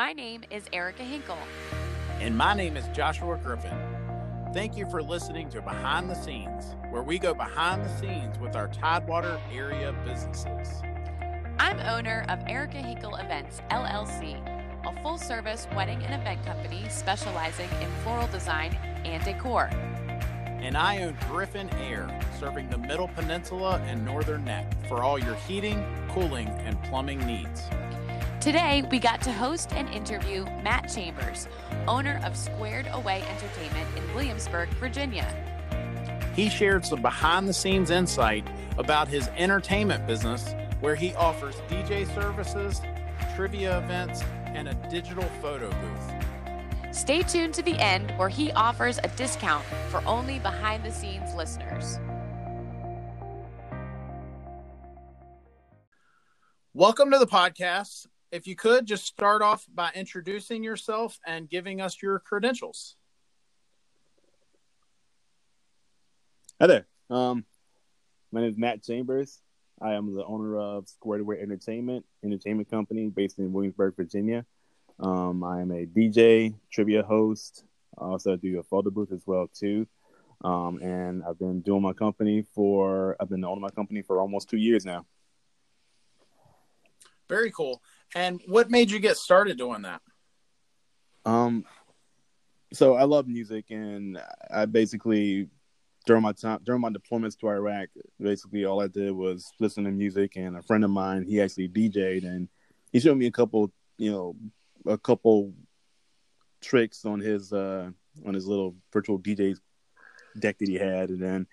My name is Erica Hinkle. And my name is Joshua Griffin. Thank you for listening to Behind the Scenes, where we go behind the scenes with our Tidewater area businesses. I'm owner of Erica Hinkle Events, LLC, a full service wedding and event company specializing in floral design and decor. And I own Griffin Air, serving the Middle Peninsula and Northern Neck for all your heating, cooling, and plumbing needs. Today, we got to host and interview Matt Chambers, owner of Squared Away Entertainment in Williamsburg, Virginia. He shared some behind the scenes insight about his entertainment business, where he offers DJ services, trivia events, and a digital photo booth. Stay tuned to the end where he offers a discount for only behind the scenes listeners. Welcome to the podcast. If you could just start off by introducing yourself and giving us your credentials. Hi there. Um, my name is Matt Chambers. I am the owner of Squared Away Entertainment, entertainment company based in Williamsburg, Virginia. Um, I am a DJ, trivia host. I also do a photo booth as well too. Um, and I've been doing my company for I've been owning my company for almost two years now. Very cool. And what made you get started doing that? Um, so I love music, and I basically during my time during my deployments to Iraq, basically all I did was listen to music. And a friend of mine, he actually DJ'd, and he showed me a couple, you know, a couple tricks on his uh on his little virtual DJ deck that he had, and then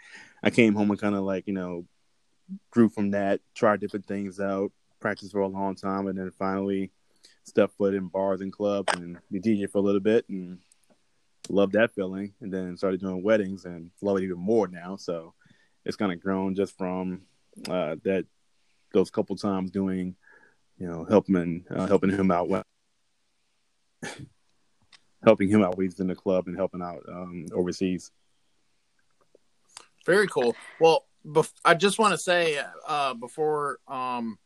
I came home and kind of like you know grew from that, tried different things out, practiced for a long time, and then finally stepped foot in bars and clubs and be DJ for a little bit, and loved that feeling. And then started doing weddings and love it even more now. So it's kind of grown just from uh, that those couple times doing, you know, helping uh, helping him out helping him out when he's in the club and helping out um, overseas. Very cool. Well, bef- I just want to say uh, before um,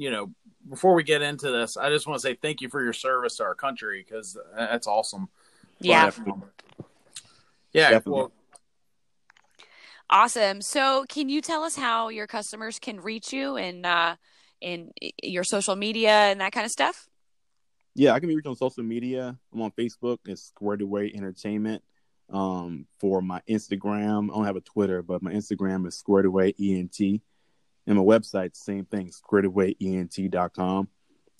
you know before we get into this, I just want to say thank you for your service to our country because that's awesome. Yeah. But, yeah. Definitely. Well, Awesome. So, can you tell us how your customers can reach you and uh, in your social media and that kind of stuff? Yeah, I can be reached on social media. I'm on Facebook. It's Squared Away Entertainment. Um, for my Instagram, I don't have a Twitter, but my Instagram is Squared Away ENT. And my website, same thing, squaredawayent.com.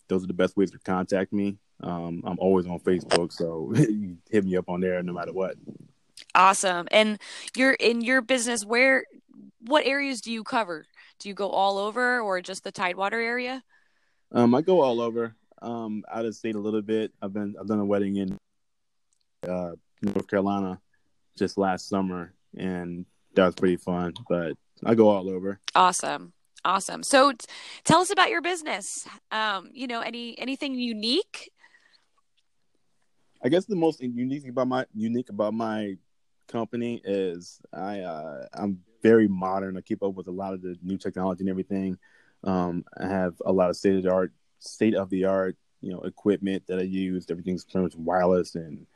Those are the best ways to contact me. Um, I'm always on Facebook, so you hit me up on there no matter what. Awesome. And you're in your business. Where, what areas do you cover? Do you go all over, or just the Tidewater area? Um, I go all over. Um, out of state a little bit. I've been I've done a wedding in uh, North Carolina just last summer, and that was pretty fun. But I go all over. Awesome. Awesome. So, t- tell us about your business. Um, you know, any anything unique? I guess the most unique about my unique about my company is I uh, I'm very modern. I keep up with a lot of the new technology and everything. Um, I have a lot of state of the art, state of the art, you know, equipment that I use. Everything's pretty much wireless, and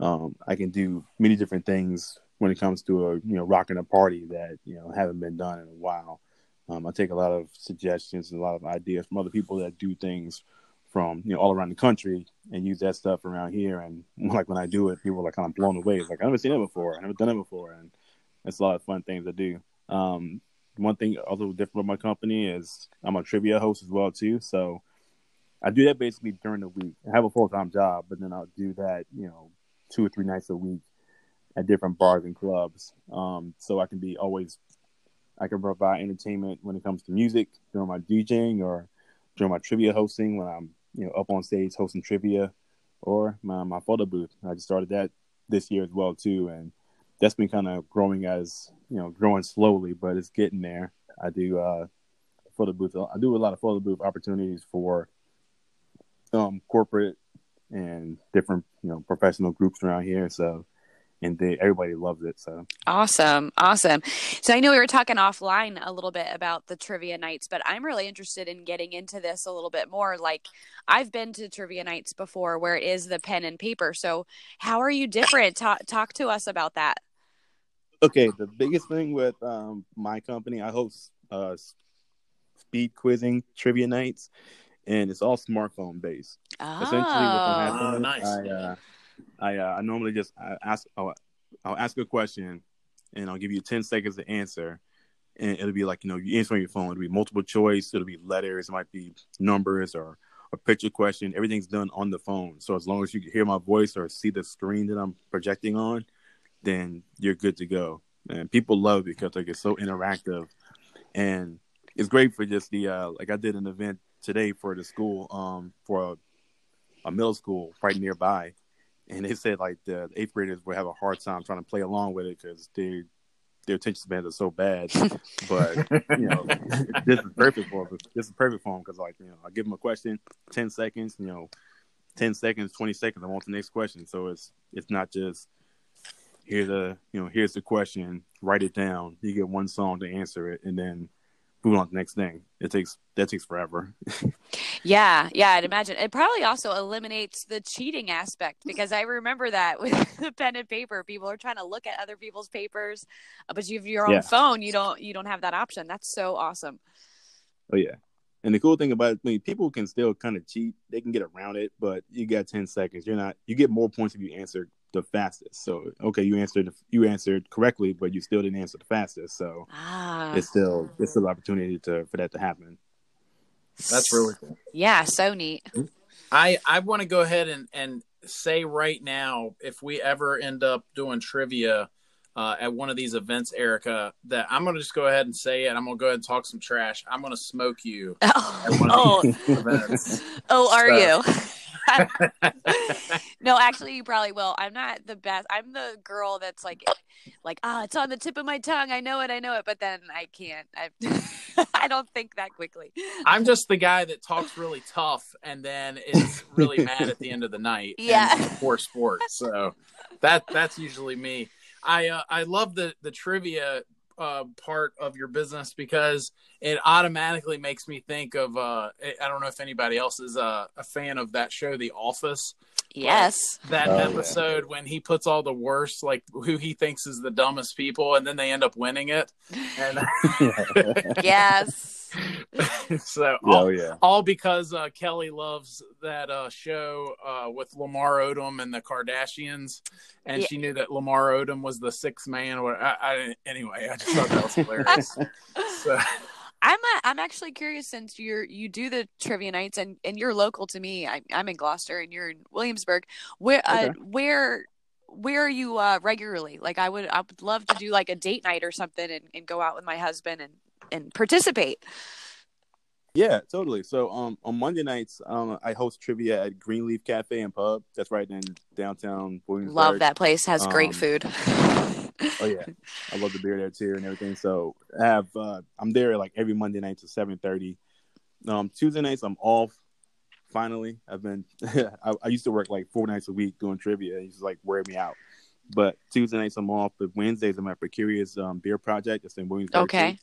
um, I can do many different things when it comes to a you know rocking a party that you know haven't been done in a while. Um, I take a lot of suggestions and a lot of ideas from other people that do things from you know all around the country and use that stuff around here. And like when I do it, people are kind of blown away. It's like I've never seen it before. I've never done it before, and it's a lot of fun things to do. Um, one thing also different with my company is I'm a trivia host as well too. So I do that basically during the week. I have a full time job, but then I'll do that you know two or three nights a week at different bars and clubs. Um, so I can be always I can provide entertainment when it comes to music during my DJing or during my trivia hosting when I'm you know up on stage hosting trivia or my my photo booth. I just started that this year as well too, and that's been kind of growing as you know growing slowly, but it's getting there. I do uh, photo booth. I do a lot of photo booth opportunities for um, corporate and different you know professional groups around here. So and they everybody loves it. So awesome, awesome. So I know we were talking offline a little bit about the trivia nights, but I'm really interested in getting into this a little bit more. Like I've been to trivia nights before, where it is the pen and paper. So how are you different? Talk talk to us about that. Okay, the biggest thing with um, my company, I host uh, speed quizzing trivia nights, and it's all smartphone based. Oh, Essentially, what Oh, nice. I uh, I uh, I normally just ask I'll, I'll ask a question, and I'll give you ten seconds to answer, and it'll be like you know you answer on your phone. It'll be multiple choice. It'll be letters. It might be numbers or a picture question. Everything's done on the phone. So as long as you can hear my voice or see the screen that I'm projecting on, then you're good to go. And people love it because like it's so interactive, and it's great for just the uh, like I did an event today for the school um for a, a middle school right nearby, and they said like the eighth graders would have a hard time trying to play along with it because they their attention spans are so bad. but you know, this is perfect for them. This is perfect for them because like you know, I give them a question, ten seconds, you know, ten seconds, twenty seconds. I want the next question. So it's it's not just here's a you know here's the question, write it down. You get one song to answer it, and then move on to the next thing. It takes that takes forever. Yeah, yeah, I'd imagine. It probably also eliminates the cheating aspect because I remember that with the pen and paper, people are trying to look at other people's papers, uh, but you have your own Yeah. phone, you don't you don't have that option. That's so awesome. Oh yeah. And the cool thing about it, I mean, people can still kind of cheat. They can get around it, but you got ten seconds. You're not. You get more points if you answer the fastest. So okay, you answered you answered correctly, but you still didn't answer the fastest. So Ah, it's still it's still an opportunity to for that to happen. That's really cool. yeah, so neat. I I want to go ahead and and say right now, if we ever end up doing trivia uh, at one of these events, Erica, that I'm gonna just go ahead and say it. I'm gonna go ahead and talk some trash. I'm gonna smoke you at one Oh, of these events. oh, are So- you? no, actually, you probably will. I'm not the best. I'm the girl that's like, like, ah, it's on the tip of my tongue. I know it. I know it. But then I can't. I, I don't think that quickly. I'm just the guy that talks really tough and then is really mad at the end of the night. Yeah. For sports, so that that's usually me. I uh, I love the the trivia uh, part of your business because it automatically makes me think of uh, I don't know if anybody else is uh, a fan of that show, The Office. Yes. That Oh, yeah. episode when he puts all the worst, like who he thinks is the dumbest people, and then they end up winning it. And Yes. so all, oh yeah. all because uh, Kelly loves that uh, show uh, with Lamar Odom and the Kardashians, and Yeah. she knew that Lamar Odom was the sixth man. Or I, I, anyway, I just thought that was hilarious. so, I'm a, I'm actually curious since you're you do the trivia nights and and you're local to me. I, I'm in Gloucester and you're in Williamsburg. Where uh, Okay. where where are you uh, regularly? Like I would I would love to do like a date night or something and, and go out with my husband and and participate. Yeah, totally. So um on Monday nights, um I host trivia at Greenleaf Cafe and Pub. That's right in downtown Williamsburg. Love that place. Has great Um, food. Oh yeah, I love the beer there too and everything. So I have uh, I'm there like every Monday night to seven thirty. Um, Tuesday nights I'm off. Finally, I've been. I, I used to work like four nights a week doing trivia. It used to like wear me out. But Tuesday nights I'm off. But Wednesdays I'm at Precarious um, Beer Project. That's in Williamsburg. Okay. too.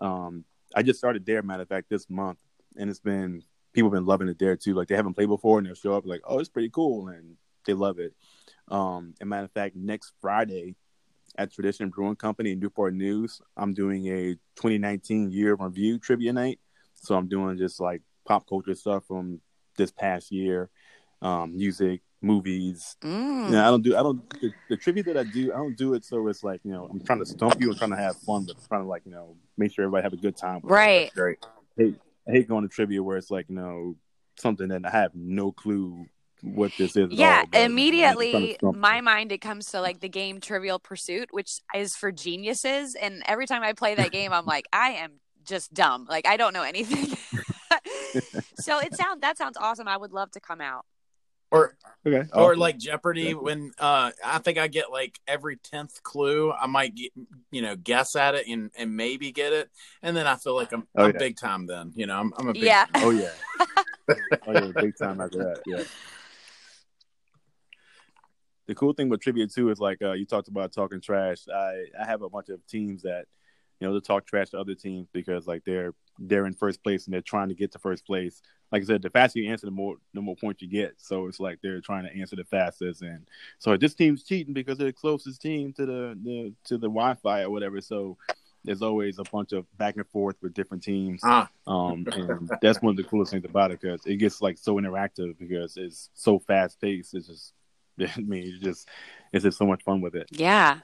Um, I just started there. Matter of fact, this month, and it's been people have been loving it there too. Like they haven't played before, and they'll show up like, "Oh, it's pretty cool," and they love it. Um, and matter of fact, next Friday at Tradition Brewing Company in Newport News, I'm doing a 2019 year review trivia night. So I'm doing just like pop culture stuff from this past year, um, music, movies. Mm. Yeah, I don't do I don't the, the trivia that I do. I don't do it so it's like you know I'm trying to stump you. I'm trying to have fun, but I'm trying to like you know make sure everybody have a good time. Right. great. I hate, I hate going to trivia where it's like you know something that I have no clue what this is. Yeah, all, but, you know, I'm just trying to immediately my mind it comes to like the game Trivial Pursuit, which is for geniuses. And every time I play that game, I'm like, I am just dumb. Like I don't know anything. so it sounds that sounds awesome. I would love to come out. Or okay, or awesome. like Jeopardy when uh I think I get like every tenth clue I might get you know guess at it and, and maybe get it and then I feel like I'm, Oh, I'm yeah. big time then you know I'm, I'm a big Yeah. time. oh yeah, oh yeah, big time after that. Yeah. the cool thing with trivia too is like uh, you talked about talking trash. I I have a bunch of teams that you know, to talk trash to other teams because like they're they're in first place and they're trying to get to first place. Like I said, the faster you answer, the more the more points you get. So it's like they're trying to answer the fastest, and so this team's cheating because they're the closest team to the, the to the Wi-Fi or whatever. So there's always a bunch of back and forth with different teams. Ah. Um, and that's one of the coolest things about it because it gets like so interactive because it's so fast paced. It's just, I mean, it's just, it's just so much fun with it. Yeah.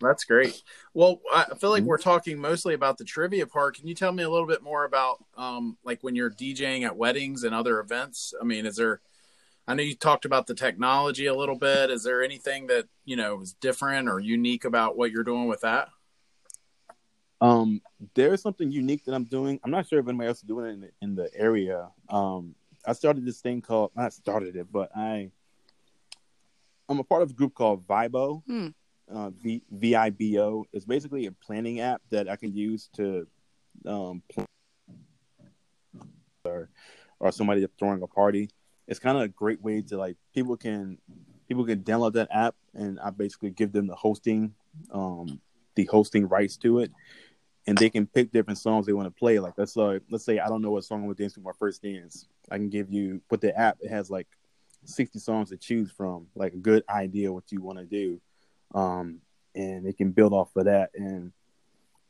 That's great. Well, I feel like Mhm. we're talking mostly about the trivia part. Can you tell me a little bit more about, um, like when you're DJing at weddings and other events? I mean, is there? I know you talked about the technology a little bit. Is there anything that you know is different or unique about what you're doing with that? Um, there is something unique that I'm doing. I'm not sure if anybody else is doing it in the, in the area. Um, I started this thing called not started it, but I I'm a part of a group called Vibo. Hmm. Uh, v V I B O. It's basically a planning app that I can use to um plan or or somebody throwing a party. It's kind of a great way to like people can people can download that app and I basically give them the hosting um the hosting rights to it and they can pick different songs they want to play. Like let's uh, let's say I don't know what song I'm gonna dance to my first dance. I can give you with the app. It has like 60 songs to choose from, like a good idea what you want to do, um, and it can build off of that. And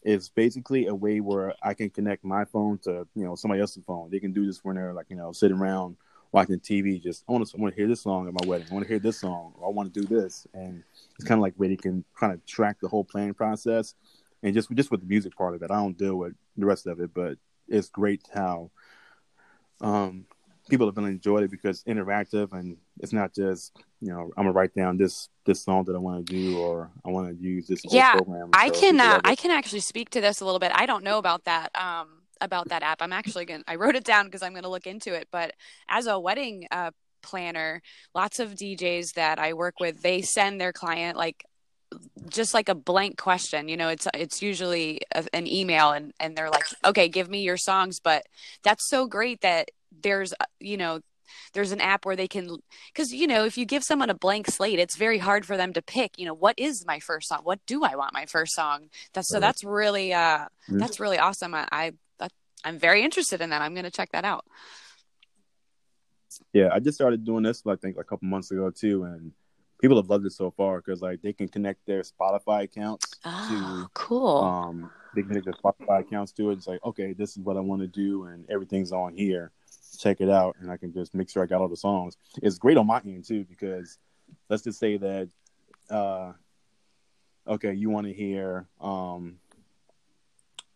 it's basically a way where I can connect my phone to you know somebody else's phone. They can do this when they're like you know sitting around watching TV. Just I want to I want to hear this song at my wedding. I want to hear this song. I want to do this, and it's kind of like where they can kind of track the whole planning process and just just with the music part of it, I don't deal with the rest of it, but it's great how um, people have really enjoyed it because it's interactive and it's not just you know I'm gonna write down this this song that I want to do or I want to use this Yeah, program. I can uh, I can actually speak to this a little bit. I don't know about that um about that app. I'm actually going to I wrote it down because I'm going to look into it, but as a wedding uh planner, lots of DJs that I work with, they send their client like just like a blank question you know it's it's usually a, an email and and they're like okay give me your songs but that's so great that there's uh, you know there's an app where they can because you know if you give someone a blank slate it's very hard for them to pick you know what is my first song what do i want my first song that's so that's really uh Mhm. that's really awesome i, I i'm very interested in that i'm going to check that out Yeah, I just started doing this I think a couple months ago too, and people have loved it so far because like they can connect their Spotify accounts oh to cool um they can connect their Spotify accounts to it. It's like okay, this is what I want to do, and everything's on here. Check it out, and I can just make sure I got all the songs. It's great on my end too because let's just say that uh okay, you want to hear um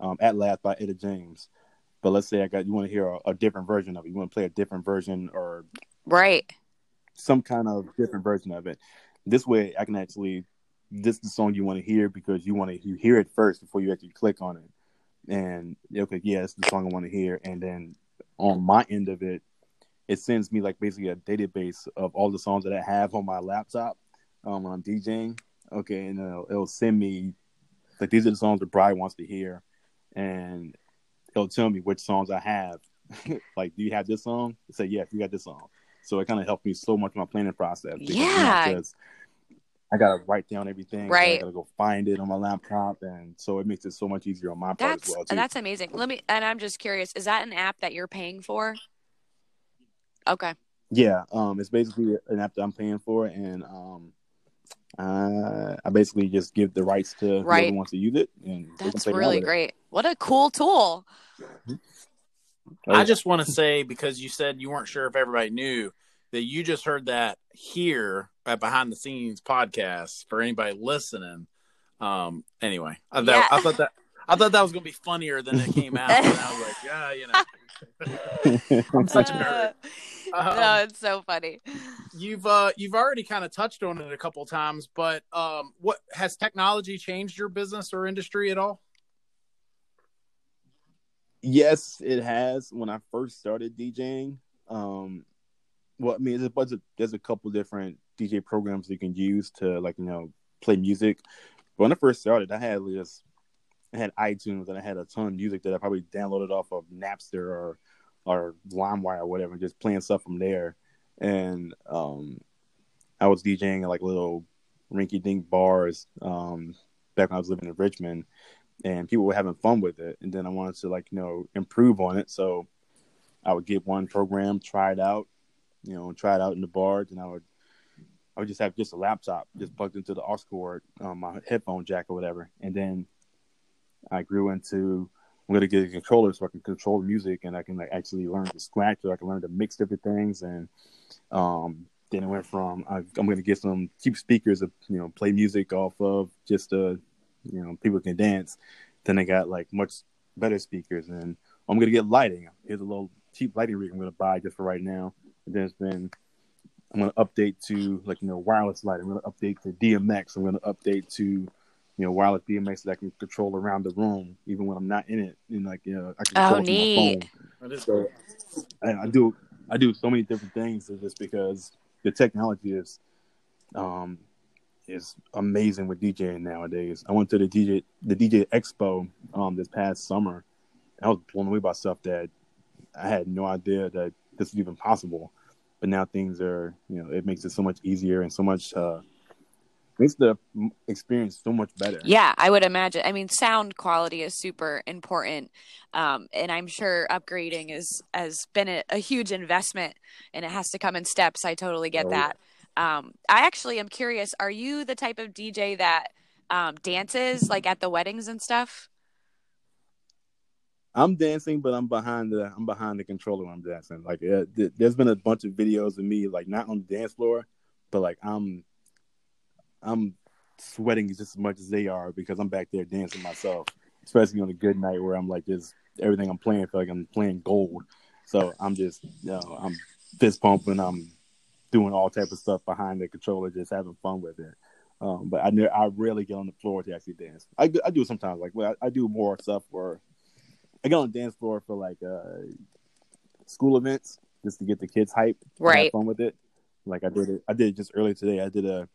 um At Last by Etta James. But let's say I got you want to hear a, a different version of it. You want to play a different version or right some kind of different version of it. This way, I can actually this is the song you want to hear because you want to you hear it first before you actually click on it. And okay, yeah, it's the song I want to hear. And then on my end of it, it sends me like basically a database of all the songs that I have on my laptop um, when I'm DJing. Okay, and it'll, it'll send me like these are the songs that Brian wants to hear, and it'll tell me which songs I have. like, do you have this song? I say yes, you got this song. So it kind of helped me so much in my planning process. because it's not Yeah. I gotta write down everything. Right. I gotta go find it on my laptop, and so it makes it so much easier on my part that's as well too. that's amazing let me and i'm just curious is that an app that you're paying for okay Yeah, um, it's basically an app that I'm paying for, and um, uh, I basically just give the rights to Right. whoever wants to use it, and they that's really with it. great what a cool tool I just want to say because you said you weren't sure if everybody knew that you just heard that here at Behind the Scenes podcast for anybody listening. Um, anyway, I, that, Yeah. I thought that I thought that was gonna be funnier than it came out. and I was like, yeah, you know, I'm such a nerd. Um, no it's so funny You've uh you've already kind of touched on it a couple of times, but um, what has technology changed your business or industry at all? Yes, it has. When I first started DJing, um, well, I mean, there's a bunch of there's a couple different DJ programs you can use to like you know play music. But when I first started, I had just I had iTunes and I had a ton of music that I probably downloaded off of Napster or or LimeWire or whatever, just playing stuff from there. And um, I was DJing at like little rinky dink bars um, back when I was living in Richmond, and people were having fun with it. And then I wanted to like you know improve on it, so I would get one program, try it out, you know, try it out in the bars, and I would I would just have just a laptop just plugged into the aux cord, um, my headphone jack or whatever, and then I grew into I'm gonna get a controller so I can control music and I can like actually learn to scratch so I can learn to mix different things and um, then it went from I, am gonna get some cheap speakers to you know play music off of just uh you know people can dance. Then I got like much better speakers and I'm gonna get lighting. Here's a little cheap lighting rig I'm gonna buy just for right now. And then it's been I'm gonna update to like you know wireless light. I'm gonna update to DMX. I'm gonna update to you know wireless DMX that I can control around the room even when I'm not in it. And like you know I can control oh, neat. my phone. So I, I do I do so many different things just because the technology is um is amazing with DJing nowadays. I went to the DJ the DJ Expo um this past summer. I was blown away by stuff that I had no idea that this was even possible. But now things are, you know, it makes it so much easier and so much uh makes the experience so much better. Yeah, I would imagine. I mean, sound quality is super important, um, and I'm sure upgrading is has been a, a, huge investment, and it has to come in steps. I totally get oh, that. Um, I actually am curious. Are you the type of DJ that um, dances like at the weddings and stuff? I'm dancing, but I'm behind the I'm behind the controller when I'm dancing. Like, uh, th- there's been a bunch of videos of me like not on the dance floor, but like I'm I'm sweating just as much as they are because I'm back there dancing myself, especially on a good night where I'm like just everything I'm playing feel like I'm playing gold. So I'm just you know I'm fist pumping, I'm doing all type of stuff behind the controller, just having fun with it. Um, but I I rarely get on the floor to actually dance. I, I do sometimes, like well, I, I do more stuff where I get on the dance floor for like uh, school events just to get the kids hype, right? fun with it. Like I did it. I did it just earlier today. I did a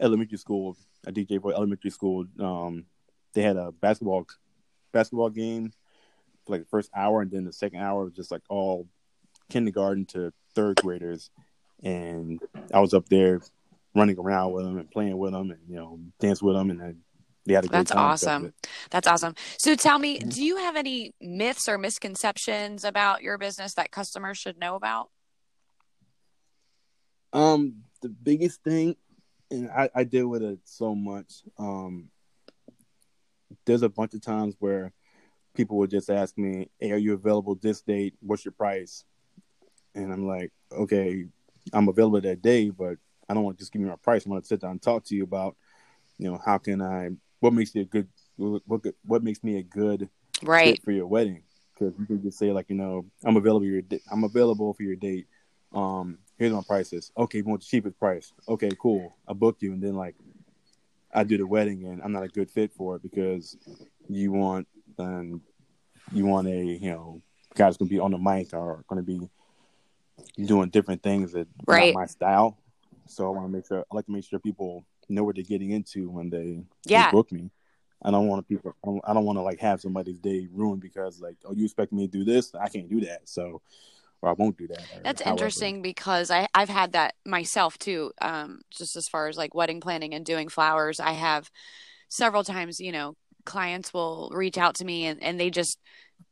elementary school, a DJ for elementary school. Um, they had a basketball basketball game for like the first hour, and then the second hour was just like all kindergarten to third graders, and I was up there running around with them and playing with them, and you know, dance with them, and they had a great That's awesome. That's awesome. So tell me, do you have any myths or misconceptions about your business that customers should know about? Um, the biggest thing and I, I deal with it so much. Um, there's a bunch of times where people will just ask me, "Hey, are you available this date? What's your price?" And I'm like, "Okay, I'm available that day, but I don't want to just give me my price. I want to sit down and talk to you about, you know, how can I? What makes you a good? What what makes me a good right for your wedding? Because you can just say like, you know, I'm available your I'm available for your date. Um, here's my prices. Okay, you want the cheapest price. Okay, cool. I booked you, and then like I do the wedding, and I'm not a good fit for it because you want um you want a you know guys gonna be on the mic or gonna be doing different things that right. my style. So I want to make sure I like to make sure people know what they're getting into when they, yeah. they book me. I don't want people. I don't, don't want to like have somebody's day ruined because like, oh, you expect me to do this? I can't do that. So or I won't do that. That's however. interesting because I I've had that myself too. Um, just as far as like wedding planning and doing flowers, I have several times. You know, clients will reach out to me and and they just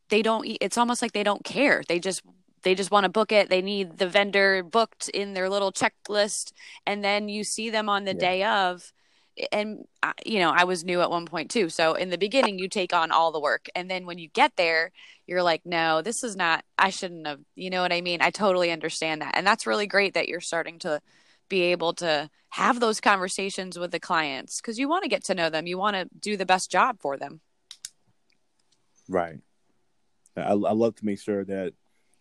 they don't. It's almost like they don't care. They just they just want to book it. They need the vendor booked in their little checklist, and then you see them on the yeah. day of. And uh, you know i was new at one point too. So in the beginning you take on all the work. And then when you get there you're like no this is not i shouldn't have you know what i mean? I totally understand that. And that's really great that you're starting to be able to have those conversations with the clients because you want to get to know them. You want to do the best job for them. Right. I, I love to make sure that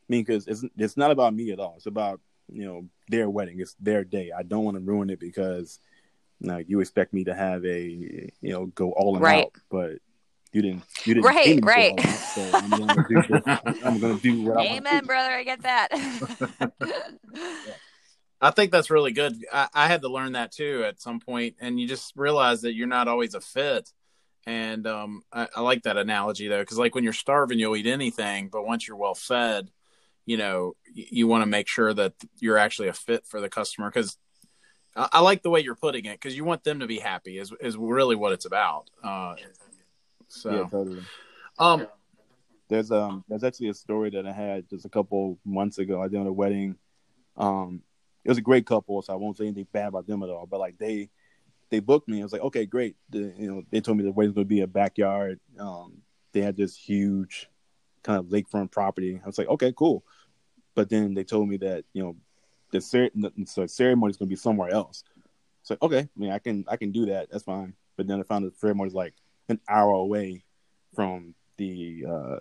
mean because it's, it's not about me at all it's about you know their wedding it's their day i don't want to ruin it because now you expect me to have a you know go all in right. out, but you didn't. You didn't. Right, right. Out, so I'm gonna do. This. I'm gonna do what Amen, I brother. I get that. I think that's really good. I, I, had to learn that too at some point, and you just realize that you're not always a fit. And um, I, I like that analogy though, because like when you're starving, you'll eat anything, but once you're well fed, you know, you, want to make sure that you're actually a fit for the customer because I, I like the way you're putting it because you want them to be happy is is really what it's about. Uh, so Yeah, totally. um There's um there's actually a story that I had just a couple months ago. I did a wedding. Um, it was a great couple, so I won't say anything bad about them at all. But like they they booked me. I was like, okay, great. The, you know, they told me the wedding's going to be a backyard. Um, they had this huge kind of lakefront property. I was like, okay, cool. But then they told me that you know the, cer- the so ceremony is going to be somewhere else. So okay, I mean, I can I can do that. That's fine. But then I found the ceremony is like an hour away from the uh,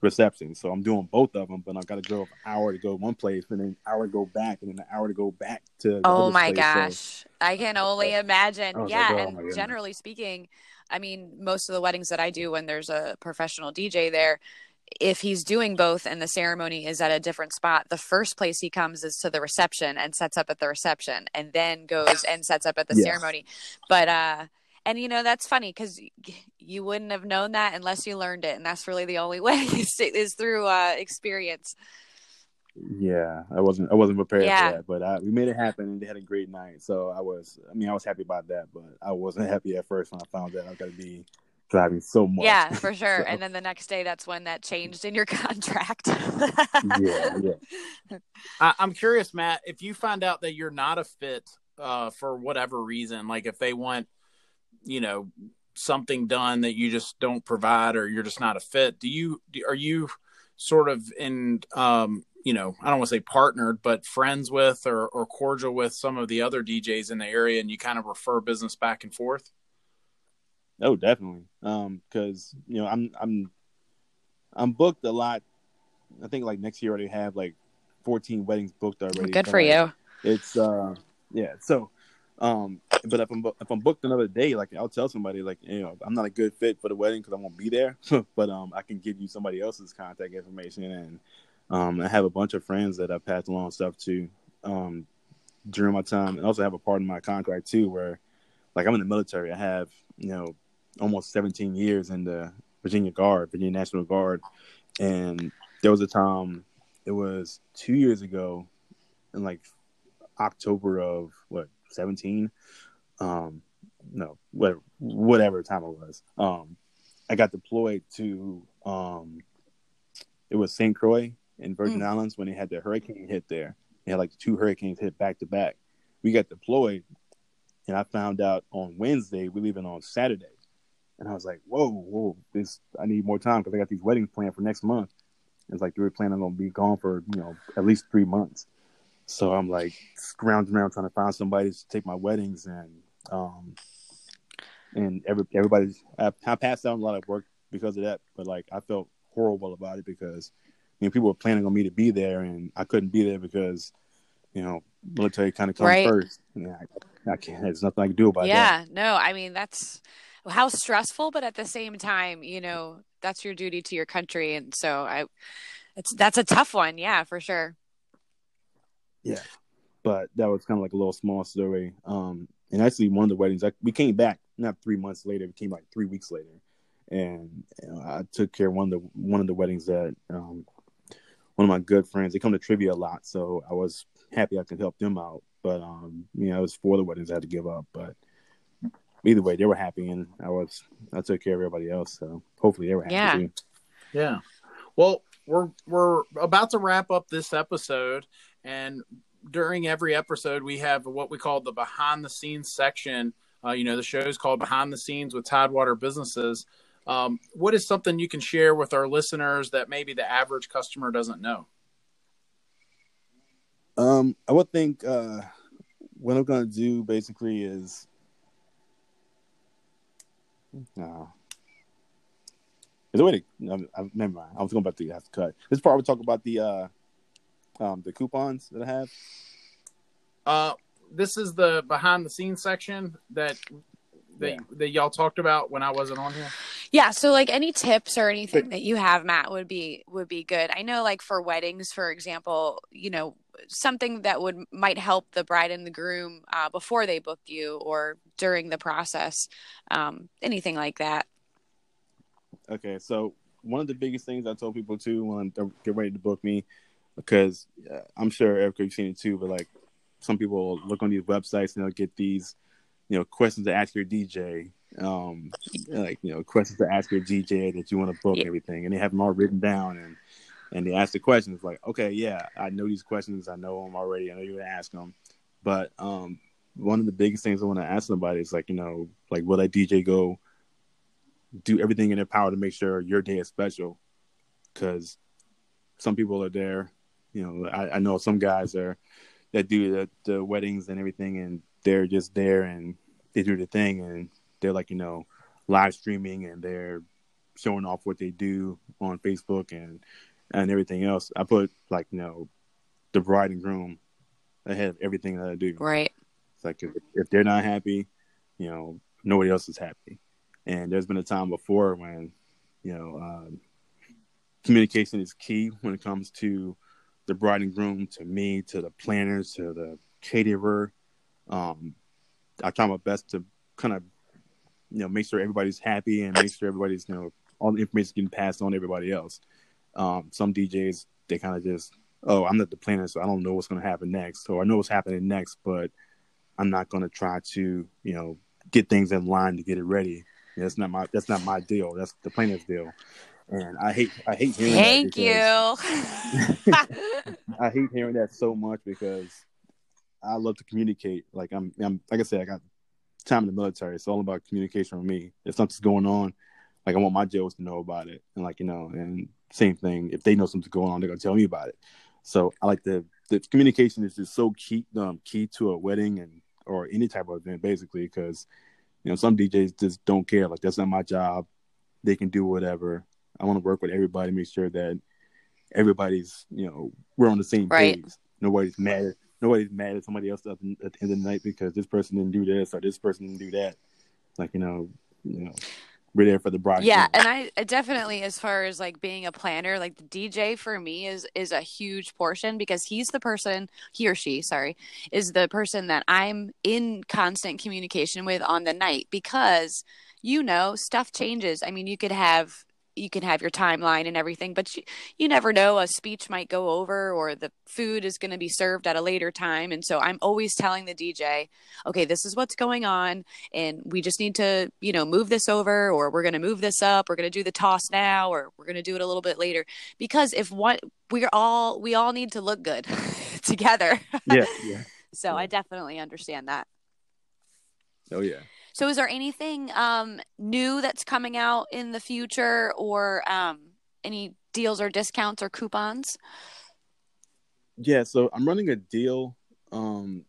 reception. So I'm doing both of them, but I've got to go an hour to go one place, and then an hour to go back, and then an hour to go back to. the Oh other my place. So- gosh. I can only imagine. Yeah. like, oh and generally speaking, I mean, most of the weddings that I do when there's a professional DJ there, if he's doing both and the ceremony is at a different spot, the first place he comes is to the reception and sets up at the reception and then goes and sets up at the Yes. ceremony. But, uh, and you know that's funny because you wouldn't have known that unless you learned it, and that's really the only way is, is through uh, experience. Yeah, I wasn't I wasn't prepared Yeah. for that, but I, we made it happen, and they had a great night. So I was, I mean, I was happy about that, but I wasn't happy at first when I found that I was going to be driving so much. Yeah, for sure. So, And then the next day, that's when that changed in your contract. yeah, yeah. I, I'm curious, Matt, if you find out that you're not a fit uh, for whatever reason, like if they want, you know, something done that you just don't provide or you're just not a fit, do you are you sort of in, um, you know, I don't want to say partnered, but friends with or, or cordial with some of the other DJs in the area, and you kind of refer business back and forth? Oh, definitely. Um, because you know, I'm I'm I'm booked a lot. I think like next year I already have like 14 weddings booked already. Good So, for like, you. It's uh, yeah. So, um, but if I'm if I'm booked another day, like I'll tell somebody like you know I'm not a good fit for the wedding because I won't be there, but um, I can give you somebody else's contact information, and um, I have a bunch of friends that I've passed along stuff to, um, during my time, and also have a part in my contract too where, like I'm in the military, I have you know almost 17 years in the Virginia Guard, Virginia National Guard, and there was a time, it was two years ago, in like October of what 17, um, no, whatever, whatever time it was, um, I got deployed to, um, it was St. Croix in Virgin Mm. Islands when they had the hurricane hit there. They had like two hurricanes hit back to back. We got deployed, and I found out on Wednesday we're leaving on Saturday. And I was like, whoa, whoa, this I need more time because I got these weddings planned for next month. It's like they were planning on be gone for, you know, at least three months. So I'm like scrounging around trying to find somebody to take my weddings and um and every everybody's I, I passed out a lot of work because of that, but like I felt horrible about it because you know people were planning on me to be there and I couldn't be there because you know military kind of comes Right. first. And I, I can't. There's nothing I can do about that. yeah, no, I mean, that's how stressful, but at the same time, you know, that's your duty to your country. And so I, it's, that's a tough one. Yeah, for sure. Yeah. But that was kind of like a little small story. Um, and actually, one of the weddings, I, we came back not three months later. We came like three weeks later, and you know, I took care of one of the one of the weddings that um, one of my good friends. They come to trivia a lot, so I was happy I could help them out. But um, you know, it was four of the weddings I had to give up. But either way, they were happy, and I was I took care of everybody else. So hopefully, they were happy Yeah. too. Yeah. Well, we're we're about to wrap up this episode, and during every episode, we have what we call the behind the scenes section. Uh, you know, the show is called Behind the Scenes with Tidewater Businesses. Um, what is something you can share with our listeners that maybe the average customer doesn't know? Um, I would think uh, what I'm gonna do basically is, no, there's a way to. Um, I, never mind. I was going about to have to cut this part. We talk about the uh, um, the coupons that I have. Uh, this is the behind the scenes section that that, Yeah. that y'all talked about when I wasn't on here. Yeah, so like any tips or anything that you have, Matt, would be would be good. I know like for weddings, for example, you know, something that would might help the bride and the groom uh, before they book you or during the process, um, anything like that. Okay, so one of the biggest things I told people too when they get ready to book me, because uh, I'm sure Erica you've seen it too, but like some people look on these websites and they'll get these, you know, questions to ask your DJ, um, like you know, questions to ask your DJ that you want to book Yeah. everything, and they have them all written down and and they ask the questions like, okay, yeah, I know these questions, I know them already, I know you're gonna ask them, but um, one of the biggest things I want to ask somebody is like, you know, like will that DJ go do everything in their power to make sure your day is special? Because some people are there, you know, I, I know some guys are that do the, the weddings and everything, and they're just there and they do the thing, and they're like, you know, live streaming and they're showing off what they do on Facebook and and everything else. I put like, you know, the bride and groom ahead of everything that I do. Right. It's like if, if they're not happy, you know, nobody else is happy. And there's been a time before when, you know, um, communication is key when it comes to the bride and groom, to me, to the planners, to the caterer. Um, I try my best to kind of, you know, make sure everybody's happy and make sure everybody's, you know, all the information getting passed on to everybody else. Um, some DJs, they kind of just, oh, I'm not the planner, so I don't know what's going to happen next, or I know what's happening next, but I'm not going to try to, you know, get things in line to get it ready. That's not my that's not my deal. That's the planner's deal. And I hate I hate hearing Thank that you. I hate hearing that so much because I love to communicate. Like I'm, I'm like I said, I got time in the military. It's all about communication with me. If something's going on, like I want my jails to know about it, and like you know, and same thing. If they know something's going on, they're gonna tell me about it. So I like the the communication is just so key um, key to a wedding and or any type of event basically because you know some DJs just don't care. Like that's not my job. They can do whatever. I want to work with everybody, make sure that everybody's you know we're on the same Right. page. Nobody's mad. Nobody's mad at somebody else at the, at the end of the night because this person didn't do this or this person didn't do that. Like you know, you know, we're there for the bride. yeah and I, I definitely as far as like being a planner like the dj for me is is a huge portion because he's the person he or she sorry is the person that i'm in constant communication with on the night because you know stuff changes i mean you could have you can have your timeline and everything but you, you never know a speech might go over or the food is going to be served at a later time and so i'm always telling the dj okay this is what's going on and we just need to you know move this over or we're going to move this up we're going to do the toss now or we're going to do it a little bit later because if one we're all we all need to look good together yeah, yeah. so i definitely understand that Oh yeah. So is there anything um new that's coming out in the future or um any deals or discounts or coupons Yeah, so I'm running a deal um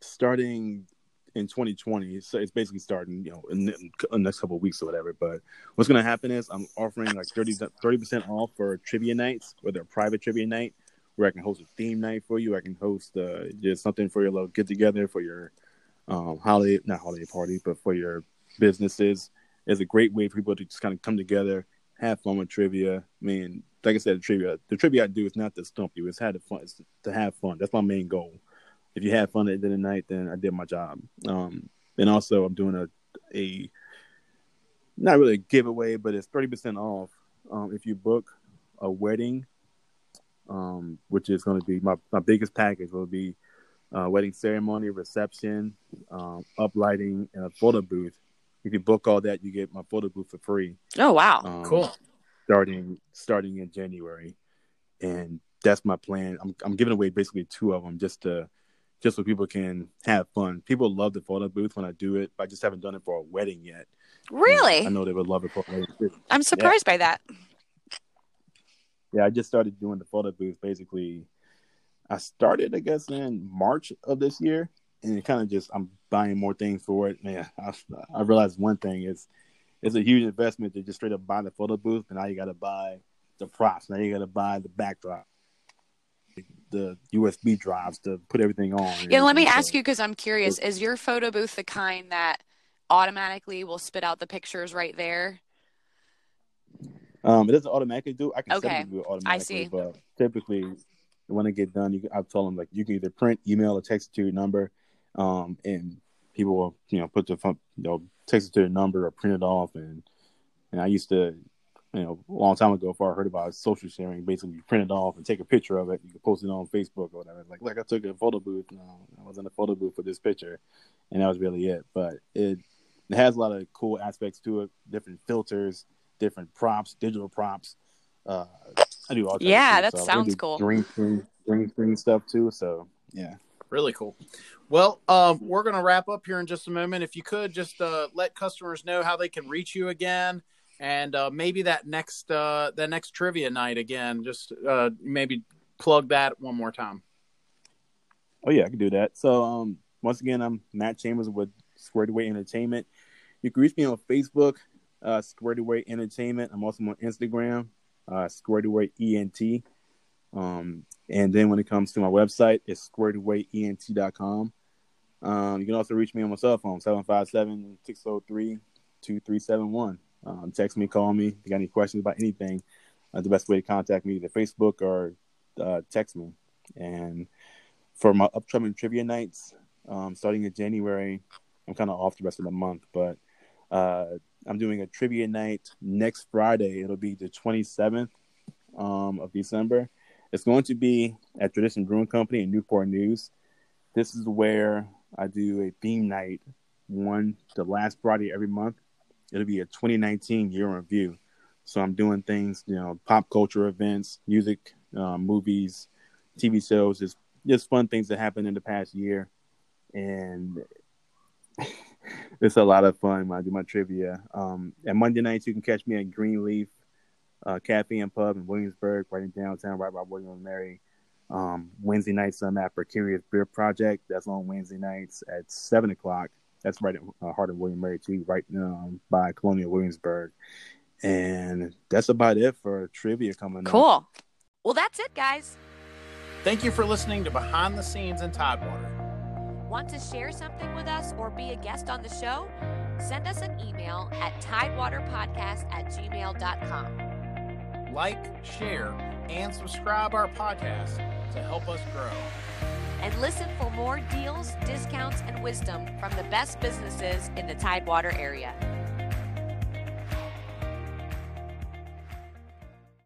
starting in 2020. So it's basically starting, you know, in the, next couple weeks or whatever. But what's going to happen is I'm offering like 30 percent off for trivia nights, whether a private trivia night where I can host a theme night for you. I can host uh, just something for your little get together for your um, holiday, not holiday party, but for your businesses. It's a great way for people to just kind of come together, have fun with trivia. I mean, like I said, the trivia, the trivia I do is not to stump you; it's had to fun, it's to have fun. That's my main goal. If you have fun at the end of the night, then I did my job. Um, and also, I'm doing a a not really a giveaway, but it's thirty percent off um, if you book a wedding, um, which is going to be my my biggest package will be uh, wedding ceremony, reception, um, uplighting, and a photo booth. If you book all that, you get my photo booth for free. oh wow Um, Cool. Starting starting in January, and that's my plan. I'm I'm giving away basically two of them just to just so people can have fun. People love the photo booth when I do it, but I just haven't done it for a wedding yet. really I know they would love it for a wedding. i'm surprised by that Yeah, I just started doing the photo booth basically. I started, I guess, in March of this year, and it kind of just I'm buying more things for it. Man, I, I realized one thing is it's a huge investment to just straight up buy the photo booth, and now you got to buy the props. Now you got to buy the backdrop, the USB drives to put everything on. Yeah, let me ask you because I'm curious. Is your photo booth the kind that automatically will spit out the pictures right there? Um, it doesn't automatically do. I can set Okay, it to do it automatically, see. but typically when I get done, you can, I tell them like you can either print, email, or text it to your number, um, and people will you know put the phone, you know text it to their number or print it off, and and I used to you know, a long time ago, before I heard about social sharing, basically you print it off and take a picture of it. You can post it on Facebook or whatever. Like, like I took a photo booth. I was in a photo booth for this picture, and that was really it. But it, it has a lot of cool aspects to it. Different filters, different props, digital props. Uh, I do all. Yeah, that sounds cool. Green screen, green screen stuff too. So yeah, really cool. Well, um, we're going to wrap up here in just a moment. If you could just uh, let customers know how they can reach you again and uh, maybe that next uh, that next trivia night again. Just uh, maybe plug that one more time. Oh yeah, I can do that. So um, once again, I'm Matt Chambers with Squared Away Entertainment. You can reach me on Facebook, uh, Squared Away Entertainment. I'm also on Instagram, uh, Squared Away ENT. Um, and then when it comes to my website, it's squaredawayent.com. Um, you can also reach me on my cell phone, 757 603 2371. Um, text me, call me. If you got any questions about anything, uh, the best way to contact me either Facebook or uh, text me. And for my upcoming trivia nights, um, starting in January, I'm kind of off the rest of the month, but uh, I'm doing a trivia night next Friday. It'll be the 27th um, of December. It's going to be at Tradition Brewing Company in Newport News. This is where I do a theme night, one the last Friday every month it'll be a 2019 year in review. So I'm doing things, you know, pop culture events, music, uh, movies, TV shows, just just fun things that happened in the past year, and it's a lot of fun when I do my trivia. Um, and Monday nights you can catch me at Greenleafe uh, Cafe and Pub in Williamsburg, right in downtown, right by William and Mary. Um, Wednesday nights I'm at Precarious Beer Project. That's on Wednesday nights at seven o'clock. That's right at uh, Heart of William Mary too, right um, by Colonial Williamsburg. And that's about it for trivia coming cool. up. Cool. Well, that's it, guys. Thank you for listening to Behind the Scenes in Tidewater. Want to share something with us or be a guest on the show? Send us an email at tidewaterpodcast at gmail.com. Like, share, and subscribe our podcast to help us grow and listen for more deals, discounts, and wisdom from the best businesses in the Tidewater area.